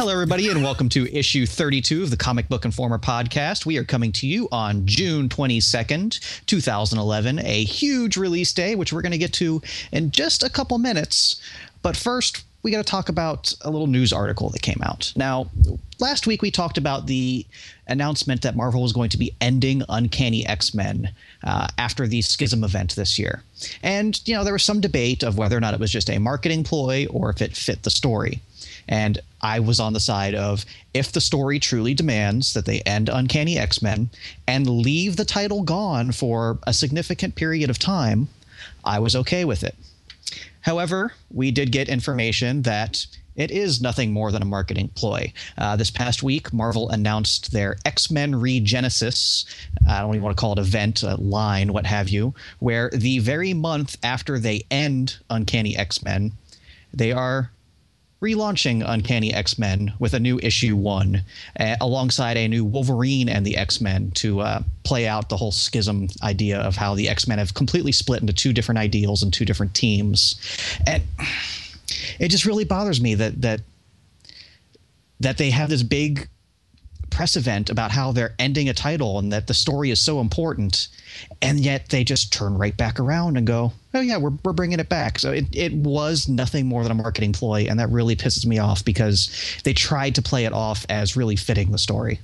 Hello, everybody, and welcome to issue 32 of the Comic Book Informer podcast. We are coming to you on June 22nd, 2011, a huge release day, which we're going to get to in just a couple minutes. But first, we got to talk about a little news article that came out. Now, last week we talked about the announcement that Marvel was going to be ending Uncanny X Men uh, after the Schism event this year. And, you know, there was some debate of whether or not it was just a marketing ploy or if it fit the story. And I was on the side of if the story truly demands that they end Uncanny X Men and leave the title gone for a significant period of time, I was okay with it. However, we did get information that it is nothing more than a marketing ploy. Uh, this past week, Marvel announced their X Men Regenesis, I don't even want to call it event, a line, what have you, where the very month after they end Uncanny X Men, they are relaunching Uncanny X Men with a new issue one, uh, alongside a new Wolverine and the X Men to uh, play out the whole schism idea of how the X Men have completely split into two different ideals and two different teams, and it just really bothers me that that that they have this big press event about how they're ending a title and that the story is so important and yet they just turn right back around and go oh yeah we're, we're bringing it back so it, it was nothing more than a marketing ploy and that really pisses me off because they tried to play it off as really fitting the story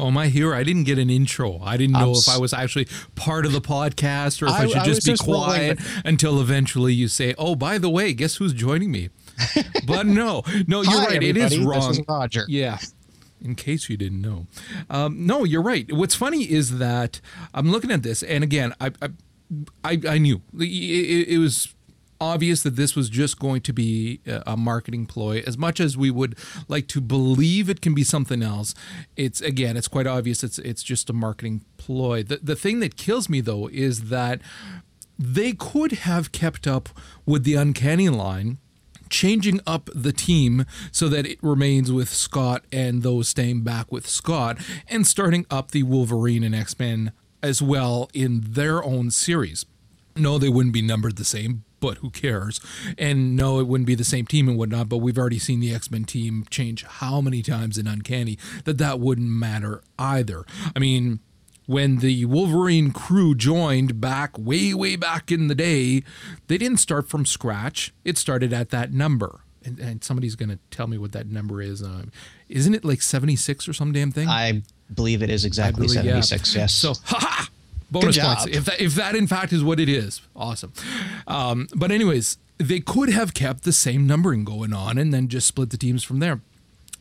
Oh, my hero! I didn't get an intro. I didn't know if I was actually part of the podcast or if I, I should just be just quiet until eventually you say, "Oh, by the way, guess who's joining me?" but no, no, you're Hi, right. It is wrong. This is Roger. Yeah. In case you didn't know, um, no, you're right. What's funny is that I'm looking at this, and again, I, I, I, I knew it, it, it was obvious that this was just going to be a marketing ploy as much as we would like to believe it can be something else it's again it's quite obvious it's it's just a marketing ploy the the thing that kills me though is that they could have kept up with the uncanny line changing up the team so that it remains with Scott and those staying back with Scott and starting up the Wolverine and X-Men as well in their own series. No, they wouldn't be numbered the same, but who cares? And no, it wouldn't be the same team and whatnot, but we've already seen the X Men team change how many times in Uncanny that that wouldn't matter either. I mean, when the Wolverine crew joined back way, way back in the day, they didn't start from scratch. It started at that number. And, and somebody's going to tell me what that number is. Uh, isn't it like 76 or some damn thing? I believe it is exactly believe- yeah. 76, yes. So, haha! Bonus points. If that, if that in fact is what it is, awesome. Um, but anyways, they could have kept the same numbering going on and then just split the teams from there.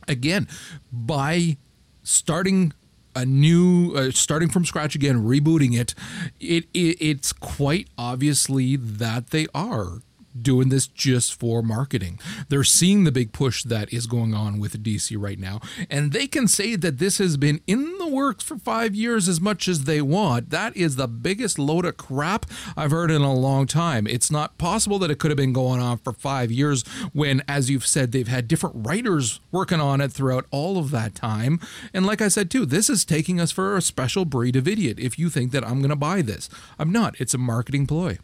Again, by starting a new, uh, starting from scratch again, rebooting it, it, it, it's quite obviously that they are doing this just for marketing. They're seeing the big push that is going on with DC right now, and they can say that this has been in the works for five years as much as they want. That is the biggest load of crap I've heard in a long time. It's not possible that it could have been going on for five years when, as you've said, they've had different writers working on it throughout all of that time. And like I said, too, this is taking us for a special breed of idiot if you think that I'm going to buy this. I'm not. It's a marketing ploy.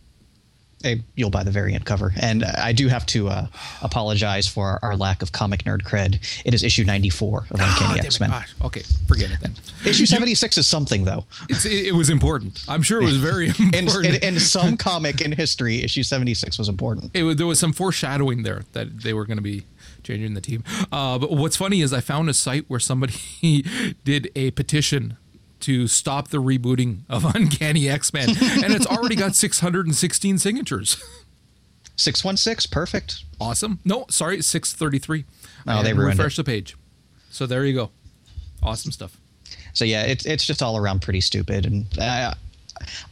You'll buy the variant cover. And I do have to uh, apologize for our lack of comic nerd cred. It is issue 94 of Ah, Uncanny it. X Men. Okay, forget it then. Issue 76 is something, though. It's, it, was important. I'm sure it was very important. in, in some comic in history, issue 76 was important. it was, there was some foreshadowing there that they were going to be changing the team. Uh, but what's funny is I found a site where somebody did a petition to stop the rebooting of Uncanny X Men, and it's already got 616 signatures. 616, perfect. Awesome. No, sorry, 633. Oh, they ruined refresh the page. So there you go. Awesome stuff. So yeah, it's it's just all around pretty stupid, and uh,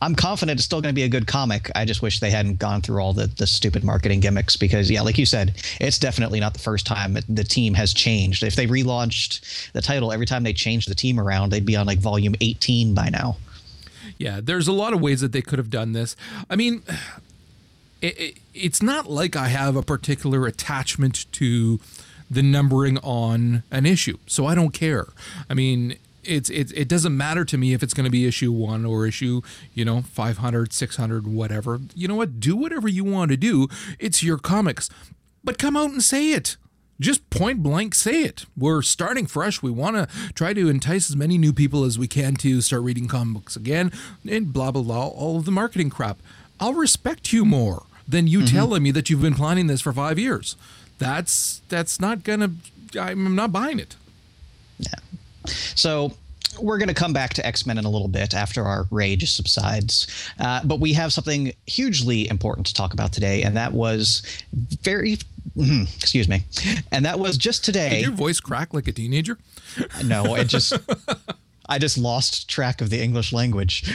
I'm confident it's still going to be a good comic. I just wish they hadn't gone through all the the stupid marketing gimmicks because yeah, like you said, it's definitely not the first time the team has changed. If they relaunched the title every time they changed the team around, they'd be on like volume 18 by now. Yeah, there's a lot of ways that they could have done this. I mean, it, it, it's not like I have a particular attachment to the numbering on an issue, so I don't care. I mean, it's it, it doesn't matter to me if it's going to be issue 1 or issue, you know, 500, 600, whatever. You know what? Do whatever you want to do. It's your comics. But come out and say it. Just point blank say it. We're starting fresh. We want to try to entice as many new people as we can to start reading comic books again and blah blah blah all of the marketing crap. I'll respect you more than you mm-hmm. telling me that you've been planning this for 5 years. That's that's not going to I'm not buying it. Yeah. So we're going to come back to X Men in a little bit after our rage subsides. Uh, but we have something hugely important to talk about today, and that was very. Mm, excuse me. And that was just today. Did your voice crack like a teenager? No, it just. I just lost track of the English language.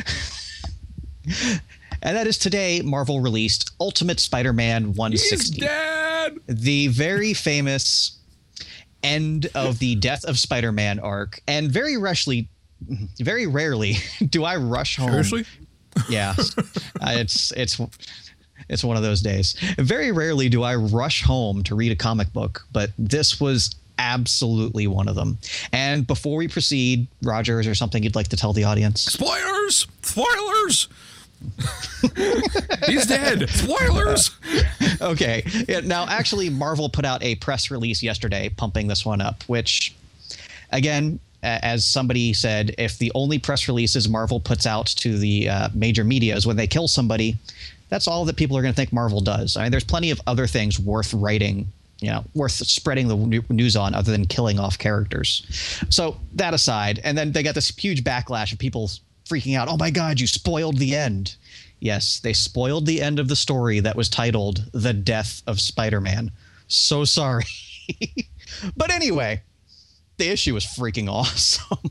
and that is today Marvel released Ultimate Spider-Man 160. He's dead. The very famous end of the Death of Spider-Man arc, and very rarely, very rarely do I rush home. Seriously? Yeah, uh, it's it's it's one of those days. Very rarely do I rush home to read a comic book, but this was absolutely one of them. And before we proceed, Roger, is there something you'd like to tell the audience? Spoilers! Spoilers! He's dead. Spoilers. okay. Yeah, now, actually, Marvel put out a press release yesterday pumping this one up, which, again, as somebody said, if the only press releases Marvel puts out to the uh, major media is when they kill somebody, that's all that people are going to think Marvel does. I mean, there's plenty of other things worth writing, you know, worth spreading the news on other than killing off characters. So that aside, and then they got this huge backlash of people freaking out. Oh my God, you spoiled the end. Yes, they spoiled the end of the story that was titled The Death of Spider Man. So sorry. but anyway, the issue was freaking awesome.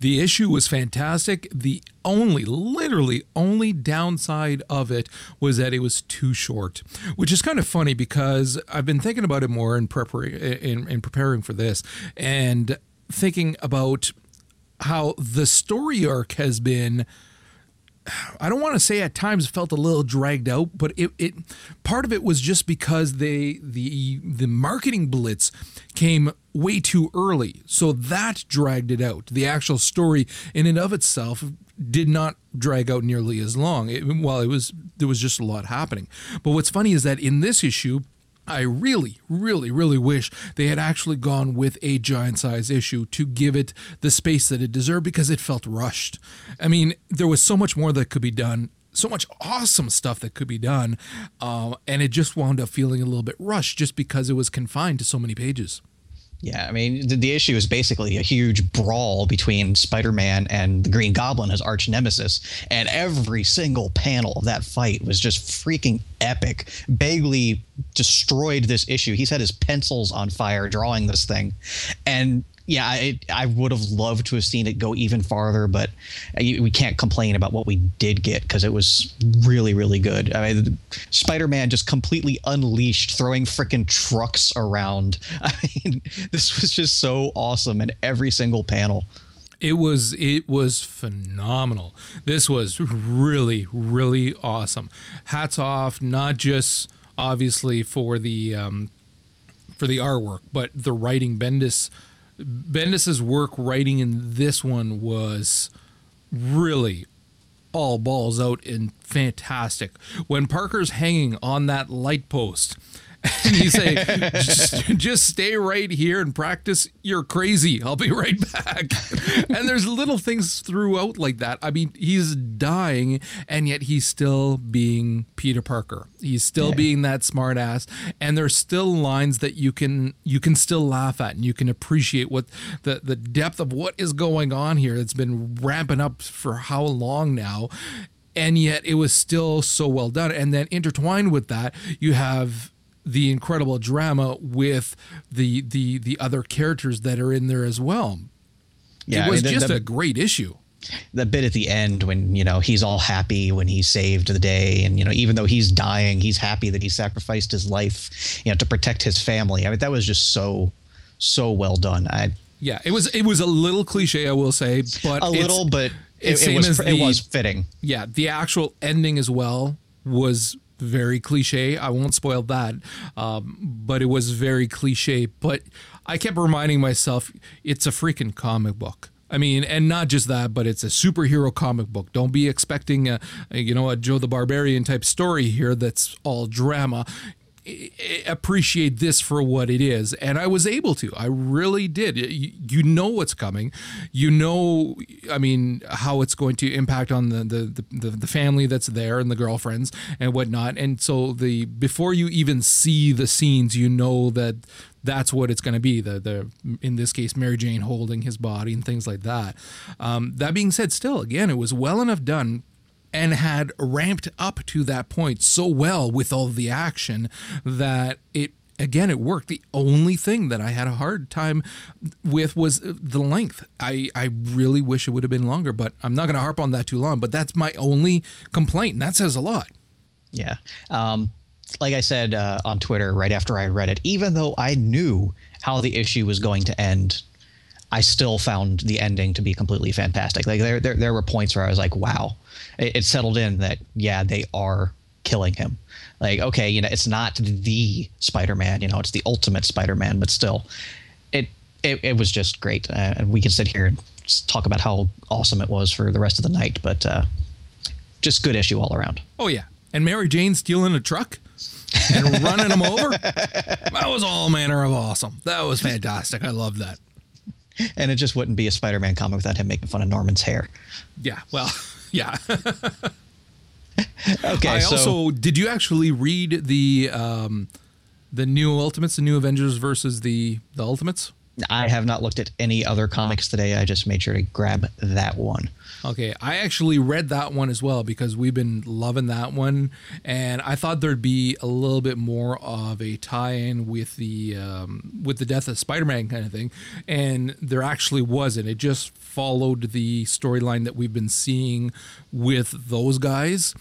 The issue was fantastic. The only, literally, only downside of it was that it was too short, which is kind of funny because I've been thinking about it more in, prepar- in, in preparing for this and thinking about how the story arc has been I don't want to say at times felt a little dragged out, but it, it part of it was just because they the the marketing blitz came way too early. So that dragged it out. The actual story in and of itself did not drag out nearly as long. It, it was there was just a lot happening. But what's funny is that in this issue I really, really, really wish they had actually gone with a giant size issue to give it the space that it deserved because it felt rushed. I mean, there was so much more that could be done, so much awesome stuff that could be done, uh, and it just wound up feeling a little bit rushed just because it was confined to so many pages. Yeah, I mean, the, the, issue is basically a huge brawl between Spider Man and the Green Goblin, his arch nemesis. And every single panel of that fight was just freaking epic. Bagley destroyed this issue. He's had his pencils on fire drawing this thing. And yeah, I, I would have loved to have seen it go even farther, but we can't complain about what we did get because it was really, really good. I mean, Spider Man just completely unleashed, throwing freaking trucks around. I mean, this was just so awesome in every single panel. It was it was phenomenal. This was really really awesome. Hats off, not just obviously for the um, for the artwork, but the writing. Bendis Bendis's work writing in this one was really all balls out and fantastic. When Parker's hanging on that light post and you say, just, just, stay right here and practice. You're crazy. I'll be right back. and there's little things throughout like that. I mean, he's dying, and yet he's still being Peter Parker. He's still yeah. being that smartass, and there's still lines that you can you can still laugh at, and you can appreciate what the the depth of what is going on here. It's been ramping up for how long now. And yet it was still so well done. And then intertwined with that, you have the incredible drama with the the the other characters that are in there as well. Yeah, it was I mean, the, just the, a great issue. the bit at the end when you know he's all happy when he saved the day and you know even though he's dying he's happy that he sacrificed his life you know to protect his family i mean that was just so so well done i yeah it was it was a little cliche i will say but a little but it, it was as it the- was fitting yeah, the actual ending as well was very cliche. I won't spoil that, um, but it was very cliche. But I kept reminding myself, it's a freaking comic book. I mean, and not just that, but it's a superhero comic book. Don't be expecting a, a, you know, a Joe the Barbarian type story here that's all drama. Appreciate this for what it is. And i was able to. I really did. You, you know what's coming. You know i mean how it's going to impact on the, the the the family that's there and the girlfriends and whatnot. And so the before you even see the scenes you know that that's what it's going to be the the in this case mary jane holding his body and things like that. Um, that being said still again it was well enough done and had ramped up to that point so well with all the action that it again it worked the only thing that i had a hard time with was the length i i really wish it would have been longer but i'm not going to harp on that too long but that's my only complaint and that says a lot Yeah. Um, like I said uh, on Twitter right after I read it, even though I knew how the issue was going to end, I still found the ending to be completely fantastic. Like there, there, there were points where I was like, wow, it, it settled in that yeah, they are killing him. Like okay, you know, it's not the Spider-Man, you know, it's the ultimate Spider-Man, but still, it it, it was just great. Uh, and we can sit here and talk about how awesome it was for the rest of the night, but uh, just good issue all around. oh yeah and mary jane stealing a truck and running him over that was all manner of awesome that was fantastic i love that And it just wouldn't be a Spider-Man comic without him making fun of Norman's hair. yeah well yeah Okay, I so also did you actually read the um, the new Ultimates, the new Avengers versus the the Ultimates? I have not looked at any other comics today. I just made sure to grab that one. Okay, I actually read that one as well because we've been loving that one, and I thought there'd be a little bit more of a tie-in with the um, with the death of Spider-Man kind of thing, and there actually wasn't. It just followed the storyline that we've been seeing with those guys.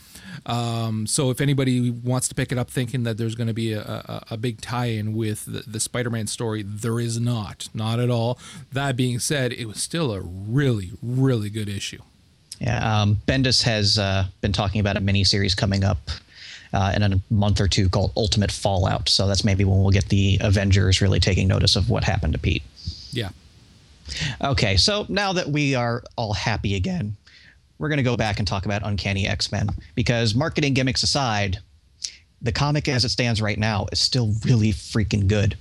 Um, so if anybody wants to pick it up thinking that there's going to be a, a, a big tie-in with the, the Spider-Man story, there is not, not at all. That being said, it was still a really, really good issue. Yeah, um, Bendis has uh, been talking about a miniseries coming up uh, in a month or two called Ultimate Fallout. So that's maybe when we'll get the Avengers really taking notice of what happened to Pete. Yeah. Okay, so now that we are all happy again, we're going to go back and talk about Uncanny X Men because marketing gimmicks aside, the comic as it stands right now is still really freaking good.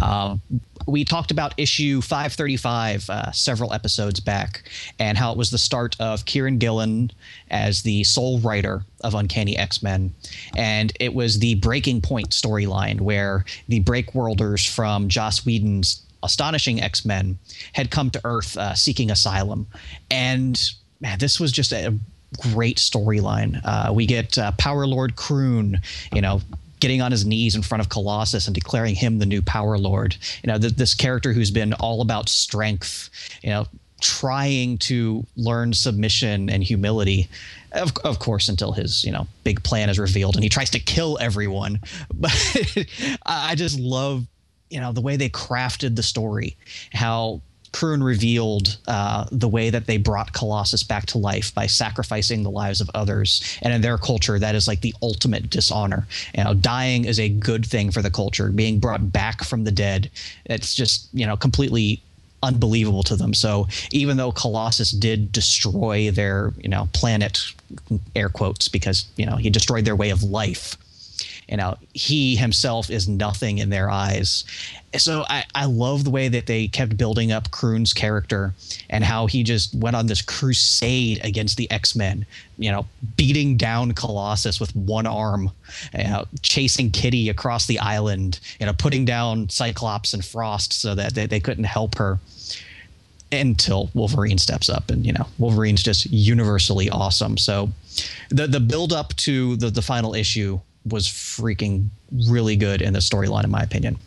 Um, we talked about issue 535 uh, several episodes back and how it was the start of Kieron Gillen as the sole writer of Uncanny X Men. And it was the breaking point storyline where the Breakworlders from Joss Whedon's astonishing X Men had come to Earth uh, seeking asylum. And man, this was just a great storyline. Uh, we get uh, Power Lord Kroon, you know, getting on his knees in front of Colossus and declaring him the new Power Lord. You know, th- this character who's been all about strength, you know, trying to learn submission and humility. Of, of course, until his you know big plan is revealed and he tries to kill everyone. But I just love you know the way they crafted the story, how Kroon revealed uh, the way that they brought Colossus back to life by sacrificing the lives of others. And in their culture, that is like the ultimate dishonor. You know, dying is a good thing for the culture. Being brought back from the dead, it's just you know completely unbelievable to them. So even though Colossus did destroy their you know planet, air quotes, because you know he destroyed their way of life you know he himself is nothing in their eyes so I, I love the way that they kept building up Kroon's character and how he just went on this crusade against the X-Men, you know, beating down Colossus with one arm, you know, chasing Kitty across the island, you know, putting down Cyclops and Frost so that they, they couldn't help her until Wolverine steps up and you know Wolverine's just universally awesome. So the the build up to the the final issue was freaking really good in the storyline in my opinion.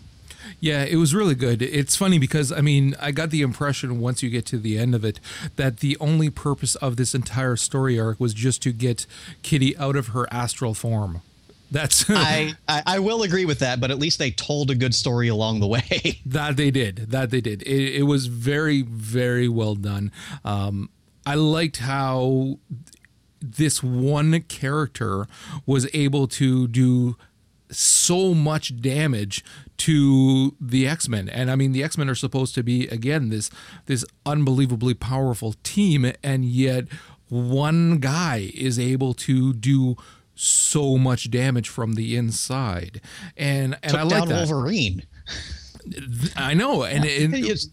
Yeah, it was really good. It's funny because I mean, I got the impression once you get to the end of it that the only purpose of this entire story arc was just to get Kitty out of her astral form. That's I, I, I will agree with that, but at least they told a good story along the way. that they did. That they did. It, it was very very well done. Um, I liked how this one character was able to do so much damage to the X-Men. And I mean the X-Men are supposed to be again this this unbelievably powerful team and yet one guy is able to do so much damage from the inside. And and Took I like down that. Wolverine. I know and, and It's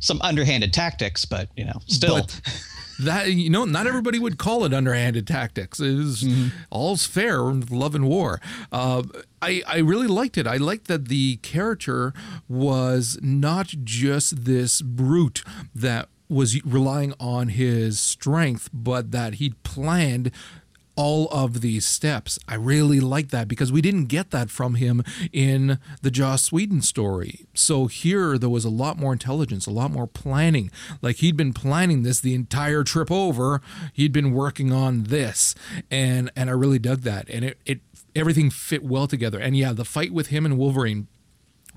some underhanded tactics, but you know, still. But that you know, not everybody would call it underhanded tactics. It is Mm-hmm. all's fair love and war. Uh, I I really liked it. I liked that the character was not just this brute that was relying on his strength, but that he'd planned all of these steps. I really like that because we didn't get that from him in the Joss Whedon story. So here there was a lot more intelligence, a lot more planning. Like he'd been planning this the entire trip over. He'd been working on this. And and I really dug that. And it, it everything fit well together. And yeah, the fight with him and Wolverine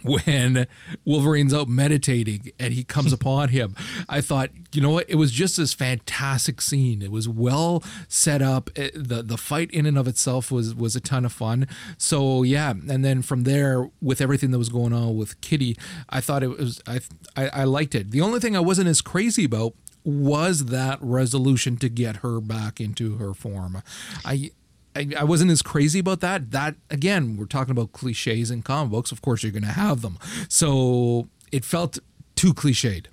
when Wolverine's out meditating and he comes upon him. I thought, you know what? It was just this fantastic scene. It was well set up. It- the The fight in and of itself was was a ton of fun. So yeah, and then from there, with everything that was going on with Kitty, I thought it was I I, I liked it. The only thing I wasn't as crazy about was that resolution to get her back into her form. I I, I wasn't as crazy about that. That again, we're talking about cliches in comic books. Of course, you're going to have them. So it felt too cliched.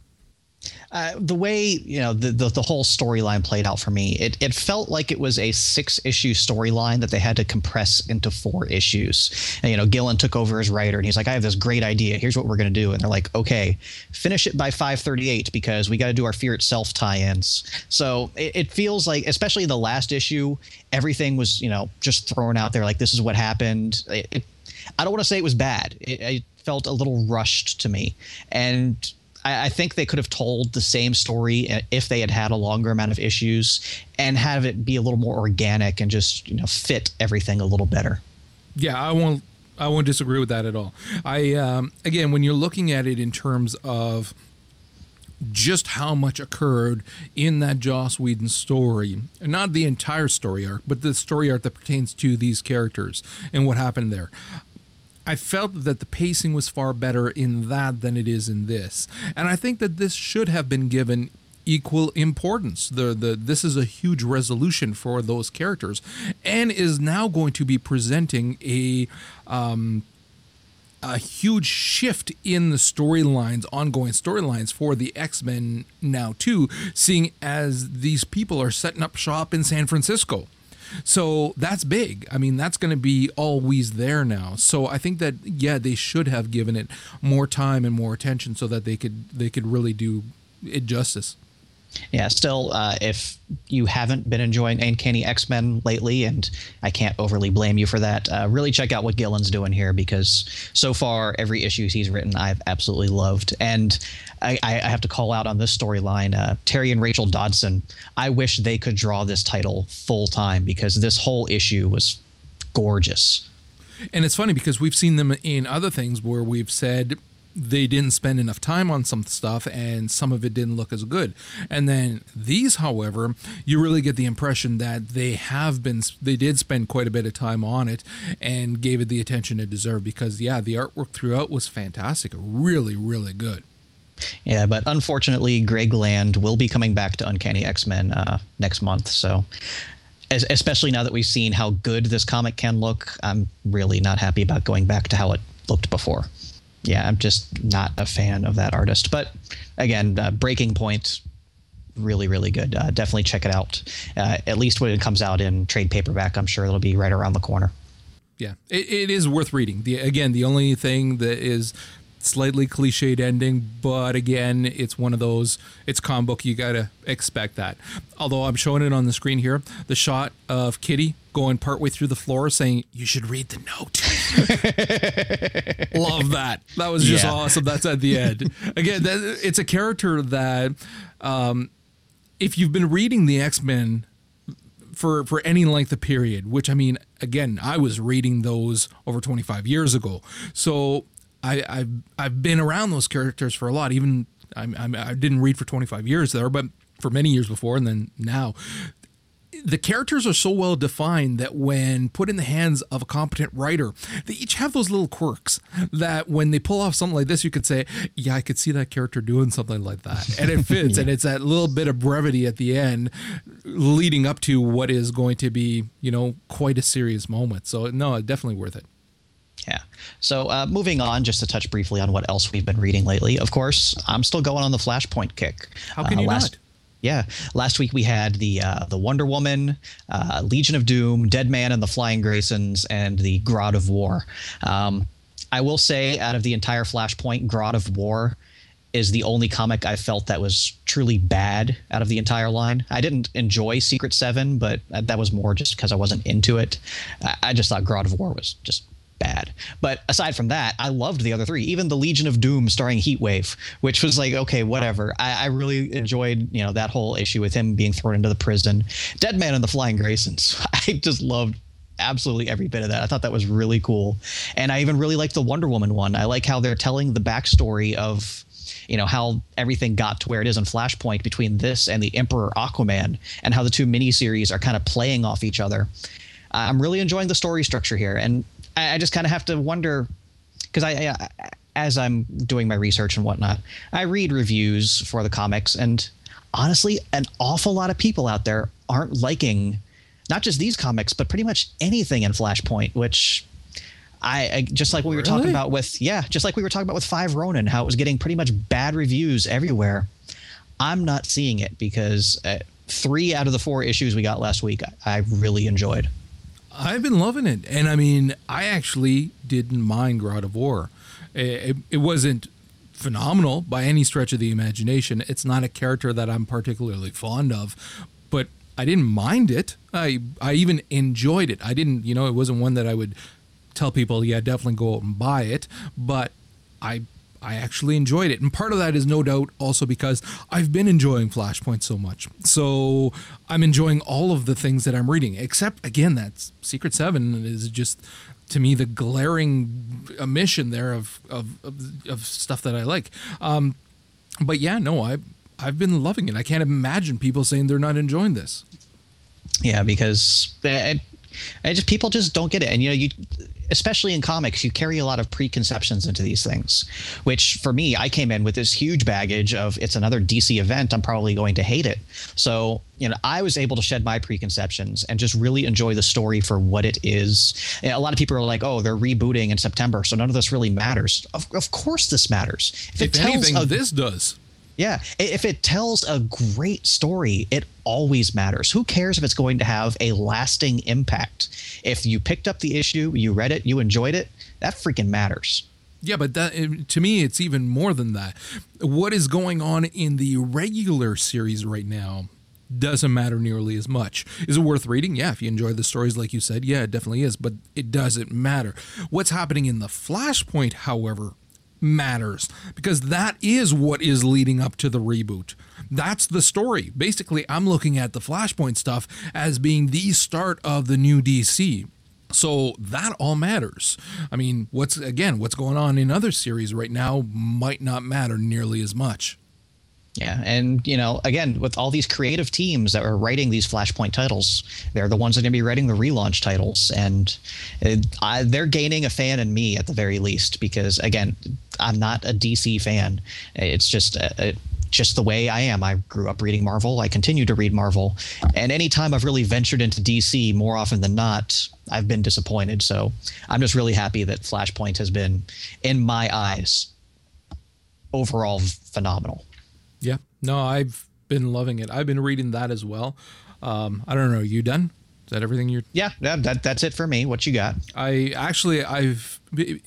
Uh, the way you know the the, the whole storyline played out for me, it it felt like it was a six issue storyline that they had to compress into four issues. And you know, Gillen took over as writer, and he's like, "I have this great idea. Here's what we're going to do." And they're like, "Okay, finish it by 538 because we got to do our Fear Itself tie-ins." So it, it feels like, especially the last issue, everything was you know just thrown out there like this is what happened. It, it, I don't want to say it was bad. It, it felt a little rushed to me, and I, I think they could have told the same story if they had had a longer amount of issues and have it be a little more organic and just you know fit everything a little better. Yeah, I won't. I won't disagree with that at all. I um, again, when you're looking at it in terms of just how much occurred in that Joss Whedon story, not the entire story arc, but the story arc that pertains to these characters and what happened there. I felt that the pacing was far better in that than it is in this. And I think that this should have been given equal importance. The the this is a huge resolution for those characters and is now going to be presenting a um a huge shift in the storylines, ongoing storylines for the X Men now too, seeing as these people are setting up shop in San Francisco. So that's big. I mean, that's going to be always there now. So I think that yeah, they should have given it more time and more attention so that they could they could really do it justice. Yeah, still, uh, if you haven't been enjoying Uncanny X Men lately, and I can't overly blame you for that, uh, really check out what Gillen's doing here because so far, every issue he's written, I've absolutely loved. And I, I have to call out on this storyline uh, Terry and Rachel Dodson. I wish they could draw this title full time because this whole issue was gorgeous. And it's funny because we've seen them in other things where we've said they didn't spend enough time on some stuff and some of it didn't look as good. And then these, however, you really get the impression that they have been, they did spend quite a bit of time on it and gave it the attention it deserved because, yeah, the artwork throughout was fantastic. Really, really good. Yeah, but unfortunately, Greg Land will be coming back to Uncanny X Men uh, next month. So, especially now that we've seen how good this comic can look, I'm really not happy about going back to how it looked before. Yeah, I'm just not a fan of that artist. But again, uh, Breaking Point, really, really good. Uh, definitely check it out. Uh, at least when it comes out in trade paperback, I'm sure it'll be right around the corner. Yeah, it, it is worth reading. The again, the only thing that is slightly cliched ending, but again, it's one of those. It's comic book. You gotta expect that. Although I'm showing it on the screen here, the shot of Kitty going partway through the floor, saying, "You should read the note." Love that. That was just Yeah. awesome. That's at the end. Again, that, it's a character that, um, if you've been reading the X Men for for any length of period, which I mean, again, I was reading those over 25 years ago, so I, I've I've been around those characters for a lot. Even I, I, I didn't read for 25 years there, but for many years before, and then now. The characters are so well defined that when put in the hands of a competent writer, they each have those little quirks that when they pull off something like this, you could say, Yeah, I could see that character doing something like that. And it fits. And it's that little bit of brevity at the end leading up to what is going to be, you know, quite a serious moment. So, no, definitely worth it. Yeah. So uh, moving on, just to touch briefly on what else we've been reading lately. Of course, I'm still going on the Flashpoint kick. How can Uh, you last, not? Yeah, last week we had the uh, the Wonder Woman, uh, Legion of Doom, Dead Man and the Flying Graysons, and the God of War. Um, I will say, out of the entire Flashpoint, God of War is the only comic I felt that was truly bad out of the entire line. I didn't enjoy Secret Seven, but that was more just because I wasn't into it. I, I just thought God of War was just bad. But aside from that, I loved the other three. Even the Legion of Doom starring Heatwave, which was like, okay, whatever. I, I really enjoyed, you know, that whole issue with him being thrown into the prison. Dead Man and the Flying Graysons. I just loved absolutely every bit of that. I thought that was really cool. And I even really liked the Wonder Woman one. I like how they're telling the backstory of you know how everything got to where it is in Flashpoint between this and the Emperor Aquaman, and how the two miniseries are kind of playing off each other. I'm really enjoying the story structure here, and I, I just kind of have to wonder because I, I, as I'm doing my research and whatnot, I read reviews for the comics, and honestly, an awful lot of people out there aren't liking not just these comics, but pretty much anything in Flashpoint, which. I, I just like what we were talking about with yeah, just like we were talking about with Five Ronin, how it was getting pretty much bad reviews everywhere. I'm not seeing it because uh, three out of the four issues we got last week, I, I really enjoyed. I've been loving it, and I mean, I actually didn't mind God of War. It, it wasn't phenomenal by any stretch of the imagination. It's not a character that I'm particularly fond of, but I didn't mind it. I I even enjoyed it. I didn't, you know, it wasn't one that I would tell people, yeah, definitely go out and buy it, but I I actually enjoyed it. And part of that is no doubt also because I've been enjoying Flashpoint so much. So I'm enjoying all of the things that I'm reading, except again, that Secret Seven is just to me the glaring omission there of of, of, of stuff that I like. Um, but yeah, no, I I've been loving it. I can't imagine people saying they're not enjoying this. Yeah, because it just people just don't get it, and you know, you especially in comics, you carry a lot of preconceptions into these things. Which for me, I came in with this huge baggage of it's another DC event. I'm probably going to hate it. So you know, I was able to shed my preconceptions and just really enjoy the story for what it is. And a lot of people are like, "Oh, they're rebooting in September, so none of this really matters." Of, of course, this matters. If, If anything, this does. Yeah, if it tells a great story, it always matters. Who cares if it's going to have a lasting impact? If you picked up the issue, you read it, you enjoyed it, that freaking matters. Yeah, but that to me, it's even more than that. What is going on in the regular series right now doesn't matter nearly as much. Is it worth reading? Yeah, if you enjoy the stories, like you said, yeah, it definitely is. But it doesn't matter. What's happening in the Flashpoint, however, matters because that is what is leading up to the reboot. That's the story. Basically, I'm looking at the Flashpoint stuff as being the start of the new DC. So that all matters. I mean, what's again, what's going on in other series right now might not matter nearly as much. Yeah, and you know, again, with all these creative teams that are writing these Flashpoint titles, they're the ones that are going to be writing the relaunch titles, and it, I, they're gaining a fan in me at the very least. Because again, I'm not a DC fan. It's just uh, uh, just the way I am. I grew up reading Marvel. I continue to read Marvel, and anytime I've really ventured into DC, more often than not, I've been disappointed. So I'm just really happy that Flashpoint has been, in my eyes, overall phenomenal. Yeah. No, I've been loving it. I've been reading that as well. Um, I don't know. You done? Is that everything you're? Yeah, that, that that's it for me. What you got? I actually I've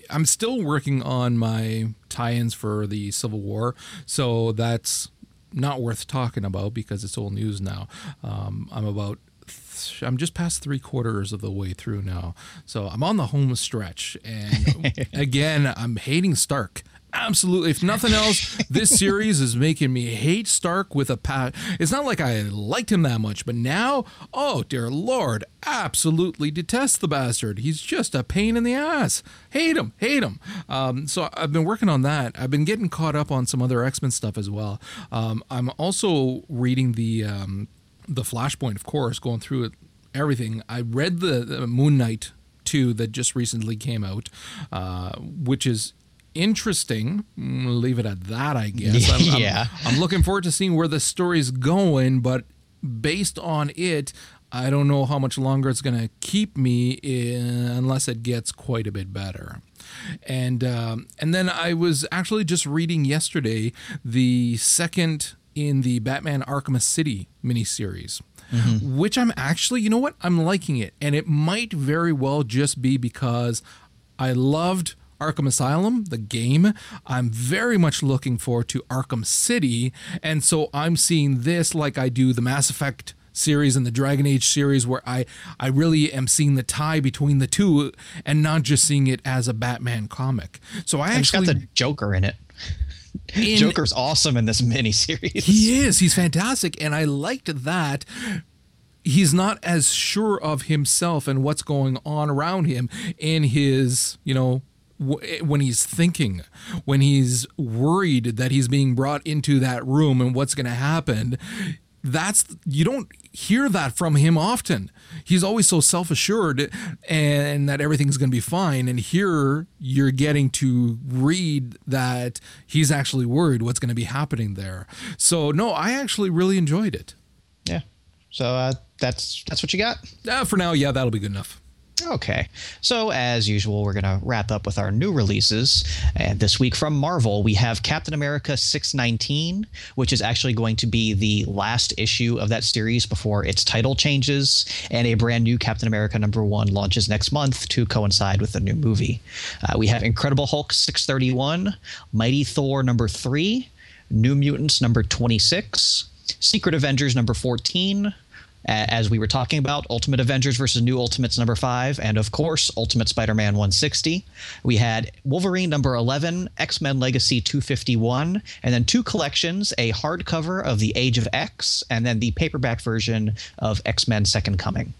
I'm still working on my tie-ins for the Civil War, so that's not worth talking about because it's old news now. Um, I'm about I'm just past three quarters of the way through now, so I'm on the home stretch. And again, I'm hating Stark absolutely. If nothing else this series is making me hate stark with a pat it's not like i liked him that much but now oh dear lord absolutely detest the bastard. He's just a pain in the ass. Hate him hate him. Um, so i've been working on that. I've been getting caught up on some other x-men stuff as well. Um, i'm also reading the um, the flashpoint of course going through it everything. I read the, the moon knight 2 that just recently came out, uh, which is interesting. Mm, leave it at that, I guess. I'm, yeah. I'm, I'm looking forward to seeing where the story's going, but based on it, I don't know how much longer it's going to keep me in, unless it gets quite a bit better. And um, and then I was actually just reading yesterday the second in the Batman Arkham City miniseries. Mm-hmm. Which I'm actually, you know what? I'm liking it. And it might very well just be because I loved Arkham Asylum, the game. I'm very much looking forward to Arkham City. And so I'm seeing this like I do the Mass Effect series and the Dragon Age series where I I really am seeing the tie between the two and not just seeing it as a Batman comic. So I and actually got the Joker in it. In, Joker's awesome in this miniseries. He is. He's fantastic and I liked that he's not as sure of himself and what's going on around him in his, you know, when he's thinking, when he's worried that he's being brought into that room and what's going to happen, that's you don't hear that from him often. He's always so self-assured and that everything's going to be fine and here you're getting to read that he's actually worried what's going to be happening there. So no, I actually really enjoyed it. Yeah. So uh, that's that's what you got. Uh, for now, yeah, that'll be good enough. Okay. So, as usual, we're going to wrap up with our new releases. And this week from Marvel, we have Captain America 619, which is actually going to be the last issue of that series before its title changes. And a brand new Captain America number one launches next month to coincide with the new movie. Uh, we have Incredible Hulk 631, Mighty Thor number three, New Mutants number 26, Secret Avengers number 14 as we were talking about Ultimate Avengers versus New Ultimates number five, and of course, Ultimate Spider Man 160. We had Wolverine number 11, X Men Legacy 251, and then two collections a hardcover of The Age of X, and then the paperback version of X Men Second Coming.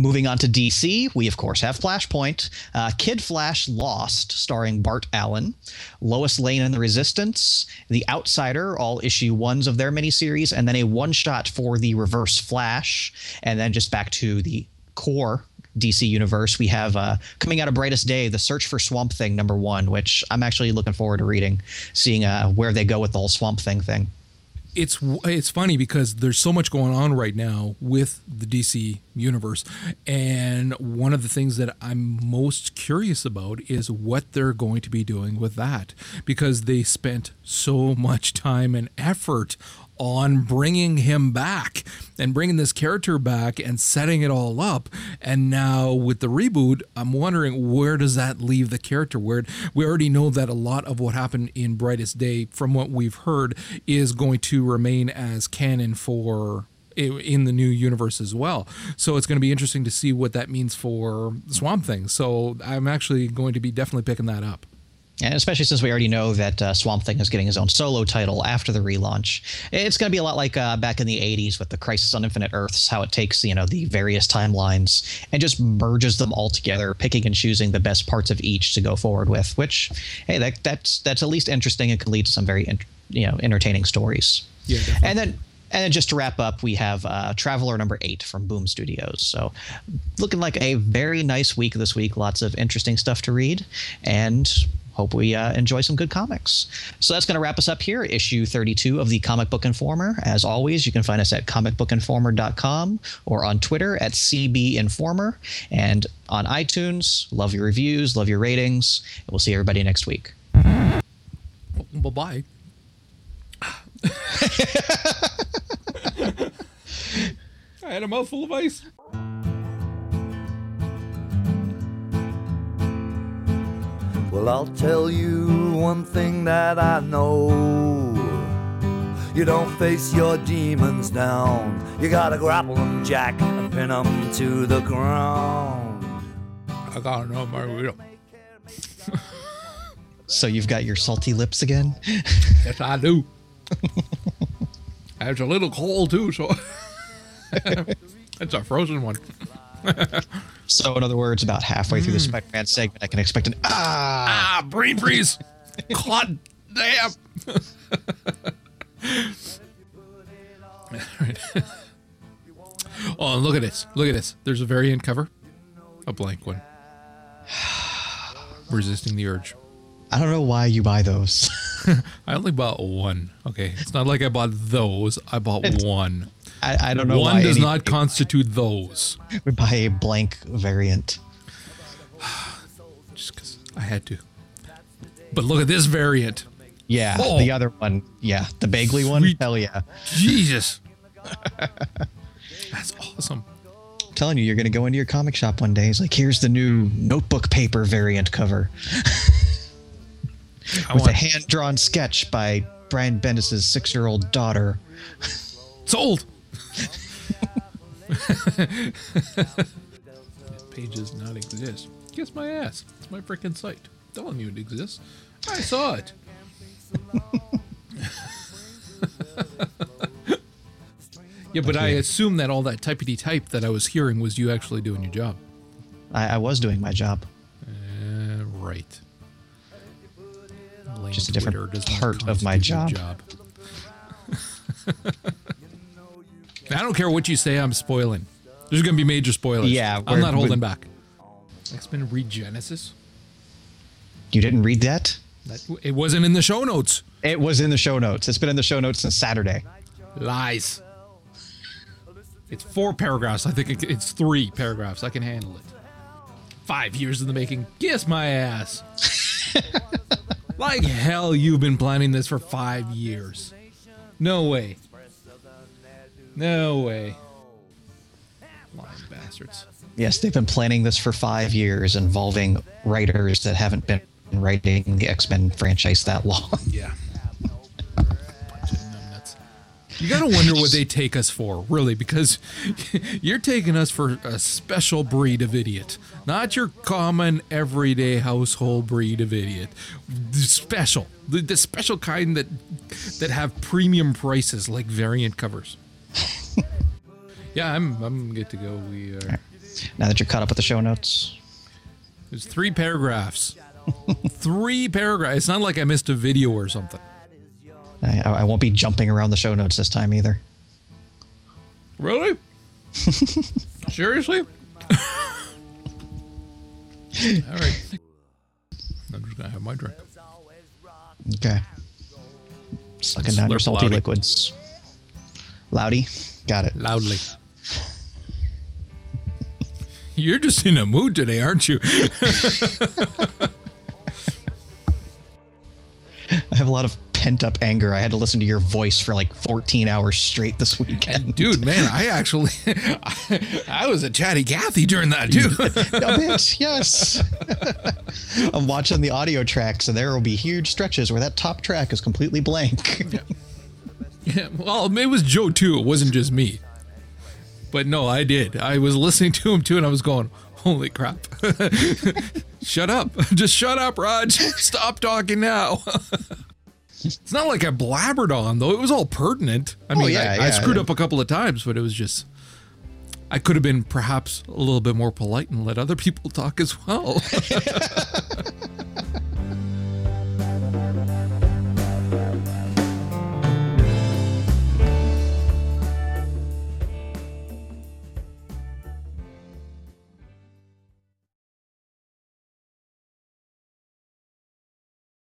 Moving on to DC, we of course have Flashpoint, uh, Kid Flash Lost, starring Bart Allen, Lois Lane and the Resistance, The Outsider, all issue ones of their miniseries, and then a one shot for the Reverse Flash, and then just back to the core DC universe. We have uh, coming out of Brightest Day, The Search for Swamp Thing number one, which I'm actually looking forward to reading, seeing uh, where they go with the whole Swamp Thing thing it's it's funny because there's so much going on right now with the DC universe, and one of the things that I'm most curious about is what they're going to be doing with that because they spent so much time and effort on bringing him back and bringing this character back and setting it all up. And now with the reboot, I'm wondering where does that leave the character? Where we already know that a lot of what happened in Brightest Day, from what we've heard, is going to remain as canon for in the new universe as well. So it's going to be interesting to see what that means for Swamp Thing. So I'm actually going to be definitely picking that up. And especially since we already know that uh, Swamp Thing is getting his own solo title after the relaunch, it's going to be a lot like uh, back in the '80s with the Crisis on Infinite Earths, how it takes you know the various timelines and just merges them all together, picking and choosing the best parts of each to go forward with. Which, hey, that that's that's at least interesting and can lead to some very you know entertaining stories. Yeah, definitely. and then and then just to wrap up, we have uh, Traveler number eight from Boom Studios. So, looking like a very nice week this week. Lots of interesting stuff to read, and hope we uh, enjoy some good comics. So that's going to wrap us up here, issue 32 of the Comic Book Informer. As always, you can find us at comicbookinformer.com or on Twitter at CB Informer and on iTunes. Love your reviews, love your ratings. And we'll see everybody next week. Bye bye. I had a mouthful of ice. Well, I'll tell you one thing that I know. You don't face your demons down. You gotta grapple them, Jack, and pin them to the ground. I got another margarita. So you've got your salty lips again? Yes, I do. it's a little cold too, so it's a frozen one. So, in other words, about halfway through the Spider Man segment, I can expect an ah. Ah, brain freeze! God damn! oh, look at this! Look at this! There's a variant cover, a blank one. Resisting the urge. I don't know why you buy those. I only bought one. Okay, it's not like I bought those. I bought one. I, I don't know One does any- not constitute those. would buy a blank variant. Just because I had to. But look at this variant. Yeah, Oh. the other one. Yeah, the Bagley one. Sweet. Hell yeah. Jesus. That's awesome. I'm telling you, you're going to go into your comic shop one day. It's like, here's the new notebook paper variant cover with a hand drawn sketch by Brian Bendis' six year old daughter. sold. page does not exist. Kiss my ass. It's my freaking site. Telling you it exists. I saw it. yeah, but I assume that all that typety type that I was hearing was you actually doing your job. I, I was doing my job. Uh, right. Lame Just a different Twitter does not part of my constitute job. I don't care what you say, I'm spoiling. There's going to be major spoilers. Yeah, I'm not holding back. X Men Regenesis? You didn't read that? That, it wasn't in the show notes. It was in the show notes. It's been in the show notes since Saturday. Lies. It's four paragraphs. I think it's three paragraphs. I can handle it. Five years in the making. Kiss my ass. like hell, you've been planning this for five years. No way. No way. Lying bastards. Yes, they've been planning this for five years, involving writers that haven't been writing the X Men franchise that long. Yeah. Bunch of numbnuts. You gotta wonder what they take us for, really, because you're taking us for a special breed of idiot, not your common everyday household breed of idiot. Special, the, the special kind that that have premium prices like variant covers. Yeah, I'm I'm good to go. We are. Now that you're caught up with the show notes, There's three paragraphs. three paragraphs. It's not like I missed a video or something. I, I won't be jumping around the show notes this time either. Really? Seriously? All right. I'm just gonna have my drink. Okay. Sucking down your salty loudy. liquids. Loudy, got it. Loudly. You're just in a mood today, aren't you? I have a lot of pent up anger. I had to listen to your voice for like 14 hours straight this weekend. Dude, man, I actually I, I was a chatty Cathy during that too. a bit, yes. I'm watching the audio tracks, and there will be huge stretches where that top track is completely blank. Yeah, well, it was Joe too. It wasn't just me. But no, I did. I was listening to him too, and I was going, "Holy crap! shut up! Just shut up, Raj! Stop talking now." it's not like I blabbered on though. It was all pertinent. I oh, mean, Oh, yeah, I, I yeah. screwed up a couple of times, but it was just. I could have been perhaps a little bit more polite and let other people talk as well.